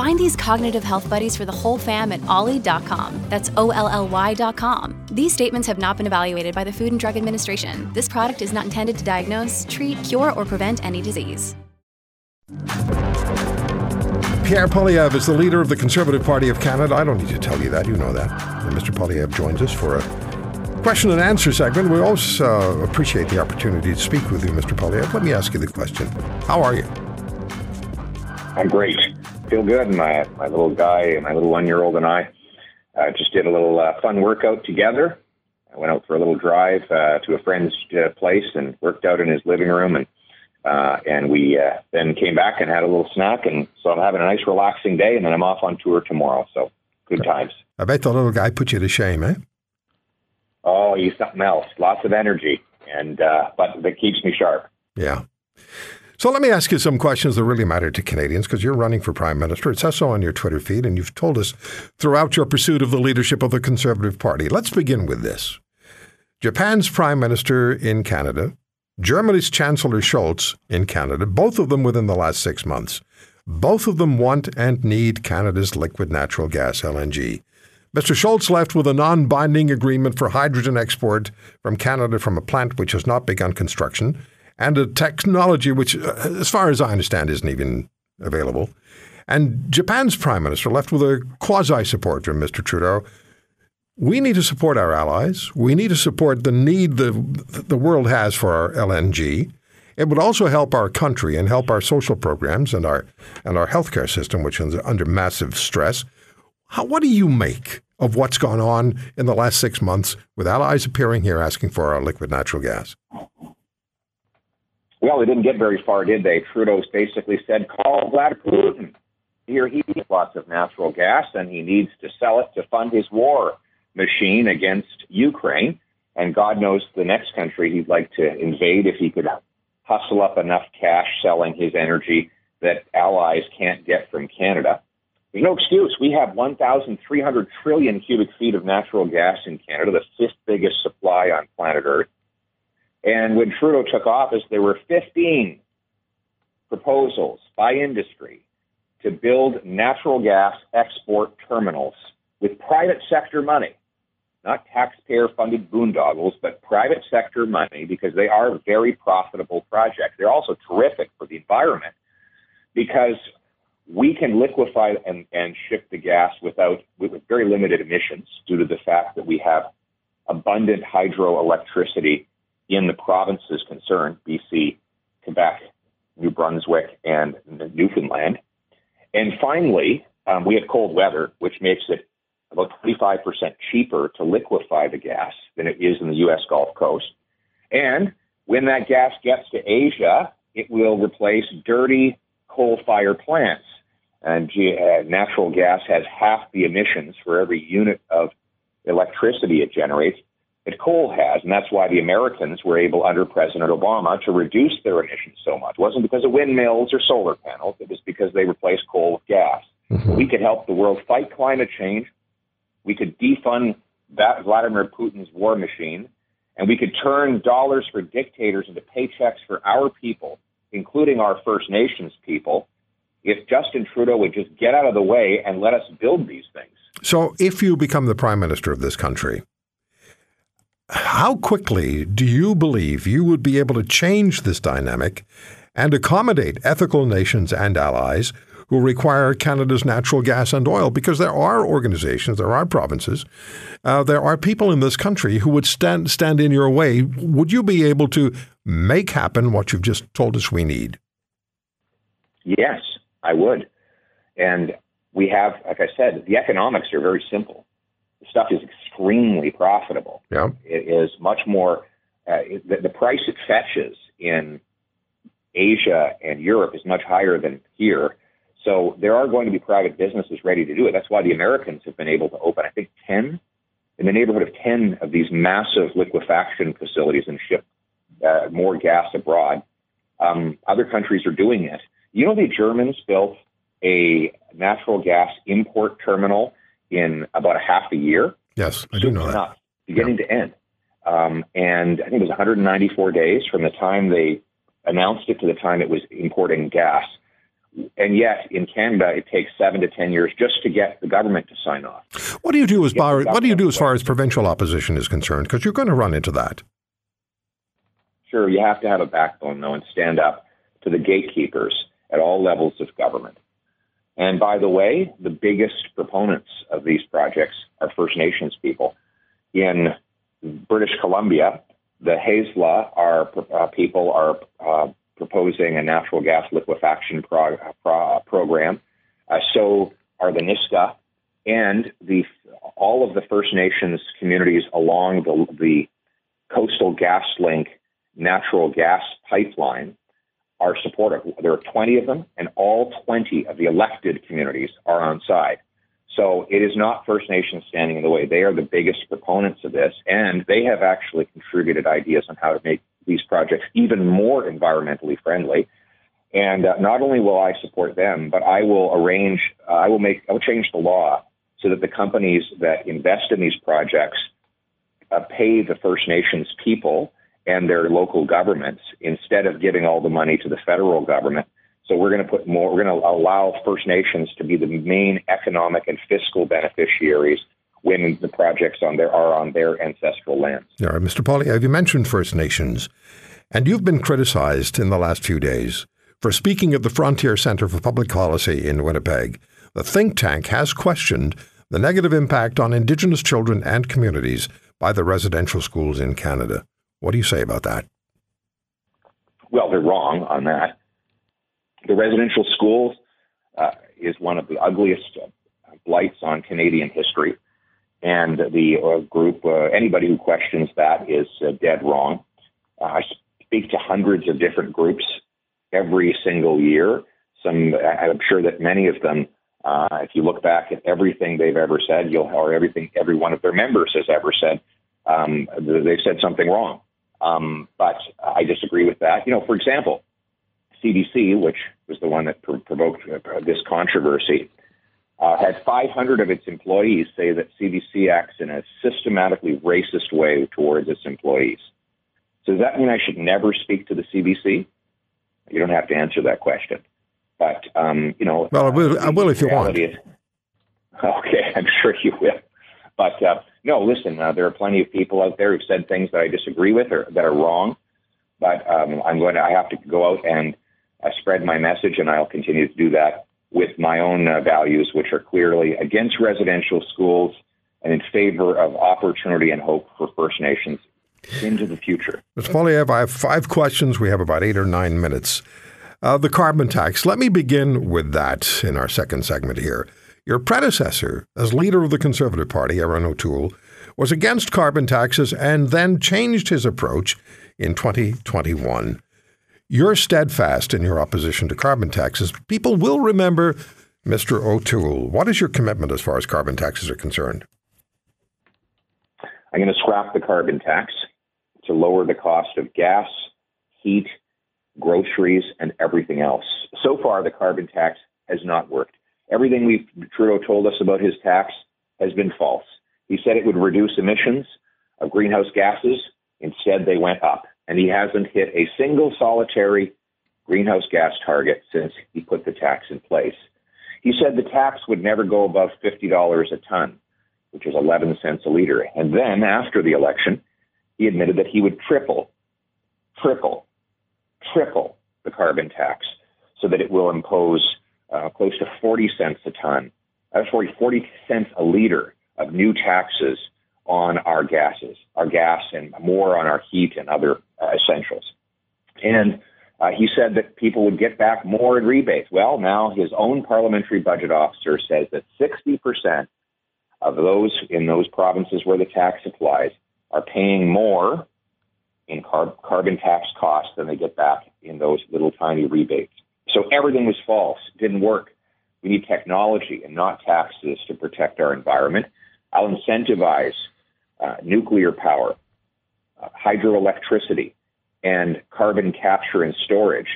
Find these cognitive health buddies for the whole fam at olly.com. That's O L L Y.com. These statements have not been evaluated by the Food and Drug Administration. This product is not intended to diagnose, treat, cure, or prevent any disease. Pierre Poilievre is the leader of the Conservative Party of Canada. I don't need to tell you that. You know that. And Mr. Poilievre joins us for a question and answer segment. We always uh, appreciate the opportunity to speak with you, Mr. Poilievre. Let me ask you the question How are you? I'm great. Feel good. My, my little guy, my little one year old, and I uh, just did a little uh, fun workout together. I went out for a little drive uh, to a friend's uh, place and worked out in his living room and uh, and we uh, then came back and had a little snack, and so I'm having a nice, relaxing day, and then I'm off on tour tomorrow. So good times. I bet the little guy put you to shame, eh? Oh, he's something else. Lots of energy, and uh, but that keeps me sharp. Yeah. So let me ask you some questions that really matter to Canadians because you're running for Prime Minister. It says so on your Twitter feed, and you've told us throughout your pursuit of the leadership of the Conservative Party. Let's begin with this. Japan's Prime Minister in Canada Germany's Chancellor Scholz in Canada, both of them within the last six months, both of them want and need Canada's liquid natural gas, LNG. Mr. Scholz left with a non binding agreement for hydrogen export from Canada from a plant which has not begun construction and a technology which, uh, as far as I understand, isn't even available. And Japan's prime minister left with a quasi support from Mr. Trudeau we need to support our allies. We need to support the need the, the world has for our LNG. It would also help our country and help our social programs and our and our healthcare system, which is under massive stress. How, what do you make of what's gone on in the last six months with allies appearing here asking for our liquid natural gas? Well, they didn't get very far, did they? Trudeau basically said, "Call Vladimir Putin. Here he needs lots of natural gas, and he needs to sell it to fund his war." machine against Ukraine. And God knows the next country he'd like to invade if he could hustle up enough cash selling his energy that allies can't get from Canada. There's no excuse. We have 1,300 trillion cubic feet of natural gas in Canada, the fifth biggest supply on planet Earth. And when Trudeau took office, there were 15 proposals by industry to build natural gas export terminals with private sector money not taxpayer funded boondoggles, but private sector money because they are very profitable projects. They're also terrific for the environment because we can liquefy and, and ship the gas without with very limited emissions due to the fact that we have abundant hydroelectricity in the provinces concerned, BC, Quebec, New Brunswick, and Newfoundland. And finally, um, we have cold weather, which makes it about 25% cheaper to liquefy the gas than it is in the U.S. Gulf Coast. And when that gas gets to Asia, it will replace dirty coal fired plants. And uh, natural gas has half the emissions for every unit of electricity it generates that coal has. And that's why the Americans were able, under President Obama, to reduce their emissions so much. It wasn't because of windmills or solar panels, it was because they replaced coal with gas. Mm-hmm. We could help the world fight climate change we could defund that Vladimir Putin's war machine, and we could turn dollars for dictators into paychecks for our people, including our First Nations people, if Justin Trudeau would just get out of the way and let us build these things. So, if you become the prime minister of this country, how quickly do you believe you would be able to change this dynamic and accommodate ethical nations and allies who require Canada's natural gas and oil because there are organizations, there are provinces, uh, there are people in this country who would stand stand in your way. Would you be able to make happen what you've just told us we need? Yes, I would. And we have, like I said, the economics are very simple. The stuff is extremely profitable. Yeah. It is much more, uh, the, the price it fetches in Asia and Europe is much higher than here. So there are going to be private businesses ready to do it. That's why the Americans have been able to open, I think, 10 in the neighborhood of 10 of these massive liquefaction facilities and ship uh, more gas abroad. Um, other countries are doing it. You know, the Germans built a natural gas import terminal in about a half a year. Yes, I do know that. Enough, beginning yeah. to end. Um, and I think it was 194 days from the time they announced it to the time it was importing gas. And yet, in Canada, it takes seven to ten years just to get the government to sign off. What do you do as far what do you do as far as provincial opposition is concerned? Because you're going to run into that. Sure, you have to have a backbone though and stand up to the gatekeepers at all levels of government. And by the way, the biggest proponents of these projects are First Nations people. In British Columbia, the Haisla are, uh, people are uh, proposing a natural gas liquefaction pro- pro- program. Uh, so are the Nisga'a and the all of the First Nations communities along the, the coastal gas link natural gas pipeline are supportive. There are 20 of them, and all 20 of the elected communities are on side. So it is not First Nations standing in the way. They are the biggest proponents of this, and they have actually contributed ideas on how to make these projects even more environmentally friendly. And uh, not only will I support them, but I will arrange, uh, I will make, I will change the law so that the companies that invest in these projects uh, pay the First Nations people and their local governments instead of giving all the money to the federal government. So we're going to put more, we're going to allow First Nations to be the main economic and fiscal beneficiaries when the projects on their are on their ancestral lands. Yeah, Mr. have you mentioned First Nations, and you've been criticized in the last few days for speaking at the Frontier Center for Public Policy in Winnipeg. The think tank has questioned the negative impact on Indigenous children and communities by the residential schools in Canada. What do you say about that? Well, they're wrong on that. The residential schools uh, is one of the ugliest uh, blights on Canadian history. And the uh, group, uh, anybody who questions that is uh, dead wrong. Uh, I speak to hundreds of different groups every single year. Some, I'm sure that many of them, if you look back at everything they've ever said, you'll, or everything every one of their members has ever said, um, they've said something wrong. Um, but I disagree with that. You know, for example, CBC, which was the one that provoked uh, this controversy, uh, had 500 of its employees say that CBC acts in a systematically racist way towards its employees. So does that mean I should never speak to the CBC? You don't have to answer that question. But, um, you know. Well, I will, I will if you want. Is, okay, I'm sure you will. But uh, no, listen, uh, there are plenty of people out there who've said things that I disagree with or that are wrong. But um, I'm going to, I have to go out and uh, spread my message, and I'll continue to do that with my own uh, values, which are clearly against residential schools and in favor of opportunity and hope for First Nations into the future. Mr. Poilievre, I have five questions. We have about eight or nine minutes. Uh, the carbon tax. Let me begin with that in our second segment here. Your predecessor, as leader of the Conservative Party, Erin O'Toole, was against carbon taxes and then changed his approach in 2021. You're steadfast in your opposition to carbon taxes. People will remember Mr. O'Toole. What is your commitment as far as carbon taxes are concerned? I'm going to scrap the carbon tax to lower the cost of gas, heat, groceries, and everything else. So far, the carbon tax has not worked. Everything we've Trudeau told us about his tax has been false. He said it would reduce emissions of greenhouse gases. Instead, they went up. And he hasn't hit a single solitary greenhouse gas target since he put the tax in place. He said the tax would never go above $50 a ton, which is 11 cents a liter. And then after the election, he admitted that he would triple, triple, triple the carbon tax so that it will impose uh, close to 40 cents a ton, uh, sorry, 40 cents a liter of new taxes on our gases, our gas, and more on our heat and other uh, essentials. And uh, he said that people would get back more in rebates. Well, now his own parliamentary budget officer says that 60% of those in those provinces where the tax applies are paying more in carbon tax costs than they get back in those little tiny rebates. So everything was false, didn't work. We need technology and not taxes to protect our environment. I'll incentivize uh, nuclear power, uh, hydroelectricity, and carbon capture and storage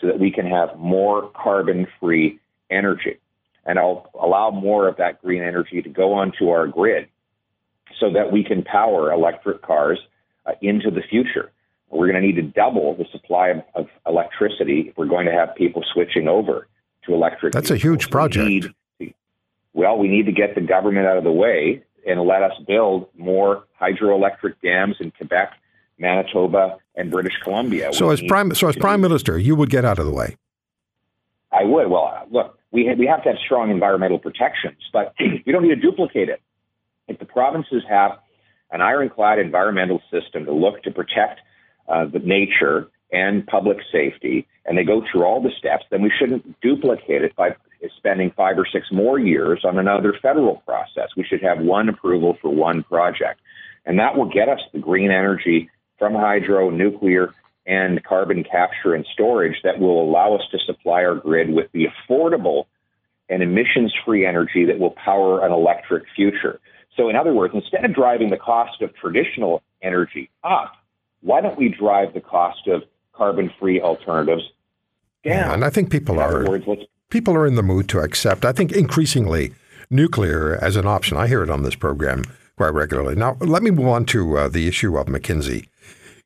so that we can have more carbon free energy. And I'll allow more of that green energy to go onto our grid so that we can power electric cars uh, into the future. We're going to need to double the supply of, of, electricity if we're going to have people switching over to electric. That's vehicles. a huge project. We to, well, we need to get the government out of the way and let us build more hydroelectric dams in Quebec, Manitoba, and British Columbia. So, we as prime, so as prime minister, you would get out of the way. I would. Well, look, we have, we have to have strong environmental protections, but we don't need to duplicate it. If the provinces have an ironclad environmental system to look to protect uh, the nature and public safety, and they go through all the steps, then we shouldn't duplicate it by spending five or six more years on another federal process. We should have one approval for one project. And that will get us the green energy from hydro, nuclear, and carbon capture and storage that will allow us to supply our grid with the affordable and emissions free energy that will power an electric future. So, in other words, instead of driving the cost of traditional energy up, why don't we drive the cost of carbon free alternatives down? Yeah, and I think people are words, people are in the mood to accept. I think increasingly nuclear as an option. I hear it on this program quite regularly. Now, let me move on to uh, the issue of McKinsey.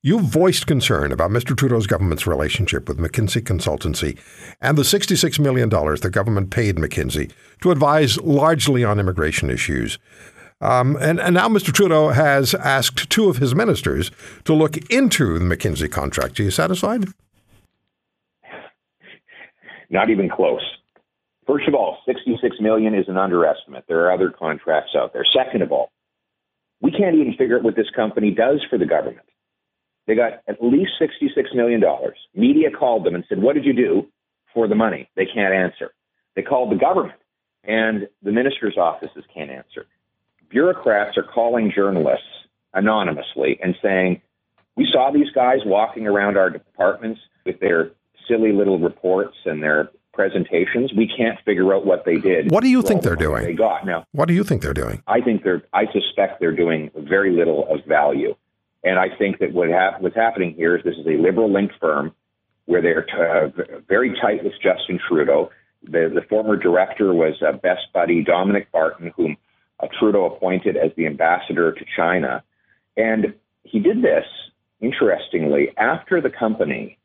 You voiced concern about Mr. Trudeau's government's relationship with McKinsey Consultancy and the $66 million the government paid McKinsey to advise largely on immigration issues. Um, and, and now Mr. Trudeau has asked two of his ministers to look into the McKinsey contract. Are you satisfied? Not even close. First of all, 66 million is an underestimate. There are other contracts out there. Second of all, we can't even figure out what this company does for the government. They got at least $66 million. Media called them and said, What did you do for the money? They can't answer. They called the government, and the minister's offices can't answer. Bureaucrats are calling journalists anonymously and saying, We saw these guys walking around our departments with their silly little reports and their presentations. We can't figure out what they did. What do you think they're doing? They got now. What do you think they're doing? I think they're. I suspect they're doing very little of value. And I think that what hap- what's happening here is this is a liberal linked firm where they're t- uh, very tight with Justin Trudeau. The, the former director was uh, best buddy Dominic Barton, whom Trudeau appointed as the ambassador to China. And he did this, interestingly, after the company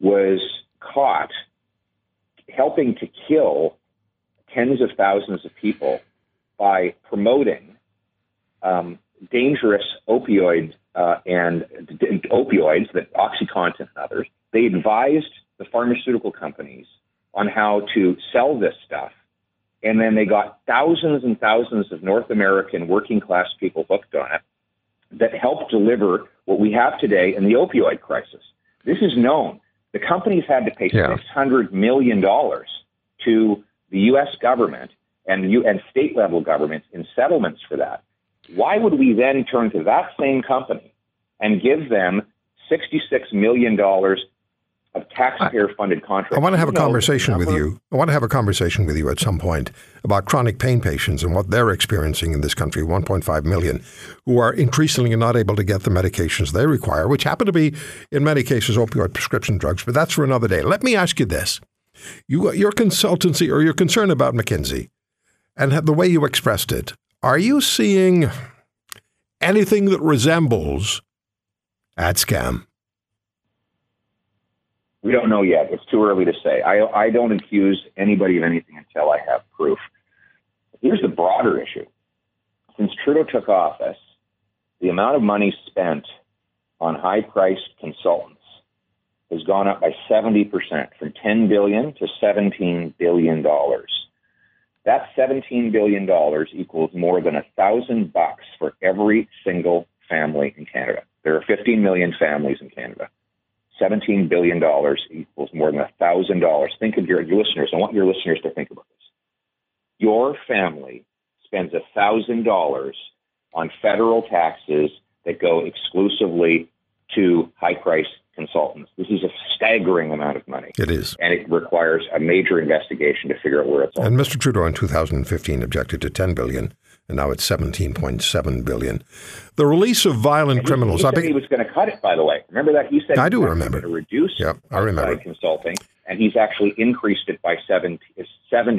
was caught helping to kill tens of thousands of people by promoting um, dangerous opioid uh, and d- opioids, that OxyContin and others, they advised the pharmaceutical companies on how to sell this stuff. And then they got thousands and thousands of North American working class people hooked on it that helped deliver what we have today in the opioid crisis. This is known. The companies had to pay yeah. $600 million to the U.S. government and, U- and state level governments in settlements for that. Why would we then turn to that same company and give them $66 million of taxpayer funded contracts? I want to have a conversation with you. I want to have a conversation with you at some point about chronic pain patients and what they're experiencing in this country 1.5 million who are increasingly not able to get the medications they require, which happen to be, in many cases, opioid prescription drugs. But that's for another day. Let me ask you this. You, your consultancy or your concern about McKinsey and the way you expressed it, are you seeing anything that resembles Adscam? We don't know yet. It's too early to say. I, I don't accuse anybody of anything until I have proof. Here's the broader issue. Since Trudeau took office, the amount of money spent on high priced consultants has gone up by 70% from 10 billion to 17 billion dollars. That $17 billion equals more than a thousand bucks for every single family in Canada. There are 15 million families in Canada. $17 billion equals more than a thousand dollars. Think of your, your listeners. I want your listeners to think about this. Your family spends a thousand dollars on federal taxes that go exclusively to high price consultants. This is a staggering amount of money. It is. And it requires a major investigation to figure out where it's all. And Mr. Trudeau in 2015 objected to 10 billion and now it's 17.7 billion. The release of violent he, criminals. He, I think he was going to cut it. By the way, remember that he said I do remember. to reduce. Yep, I remember consulting, and he's actually increased it by 70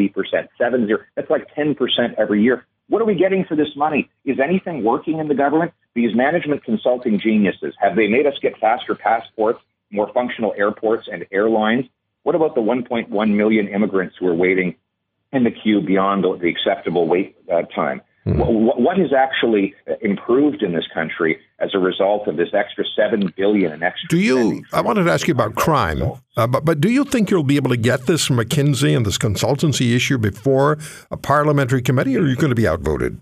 percent, seven zero. That's like ten percent every year. What are we getting for this money? Is anything working in the government? These management consulting geniuses have they made us get faster passports, more functional airports and airlines? What about the 1.1 million immigrants who are waiting in the queue beyond the, the acceptable wait uh, time? Mm-hmm. What, what has actually improved in this country as a result of this extra seven billion and extra? Do you? I wanted to ask you about crime, uh, but but do you think you'll be able to get this from McKinsey and this consultancy issue before a parliamentary committee, or are you going to be outvoted?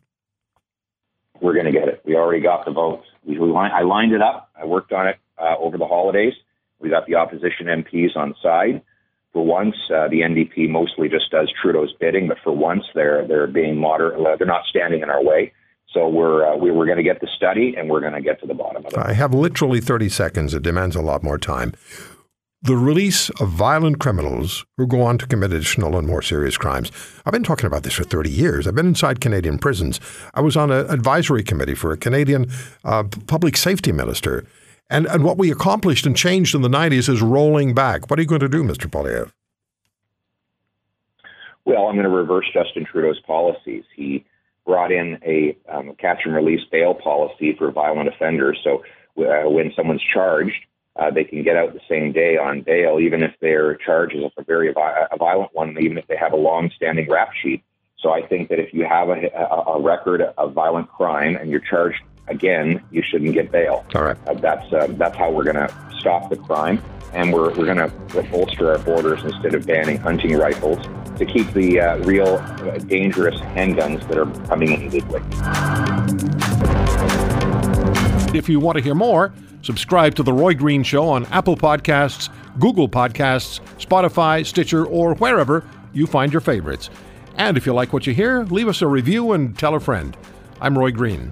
We're going to get it. We already got the votes. We, we I lined it up. I worked on it uh, over the holidays. We got the opposition MPs on side for once, uh, the NDP mostly just does Trudeau's bidding, but for once, they're they're being moderate. They're not standing in our way. So we're uh, we are going to get the study, and we're going to get to the bottom of it. I have literally 30 seconds. It demands a lot more time. The release of violent criminals who go on to commit additional and more serious crimes. I've been talking about this for 30 years. I've been inside Canadian prisons. I was on an advisory committee for a Canadian uh, public safety minister and, and what we accomplished and changed in the 90s is rolling back. What are you going to do, Mr. Poilievre? Well, I'm going to reverse Justin Trudeau's policies. He brought in a um, catch and release bail policy for violent offenders. So uh, when someone's charged, uh, they can get out the same day on bail, even if their charge is a very a violent one, even if they have a long-standing rap sheet. So I think that if you have a, a, a record of violent crime and you're charged again, you shouldn't get bail. All right. Uh, that's uh, that's how we're going to stop the crime, and we're we're going to bolster our borders instead of banning hunting rifles to keep the uh, real uh, dangerous handguns that are coming in illegally. If you want to hear more, subscribe to the Roy Green Show on Apple Podcasts, Google Podcasts, Spotify, Stitcher, or wherever you find your favorites. And if you like what you hear, leave us a review and tell a friend. I'm Roy Green.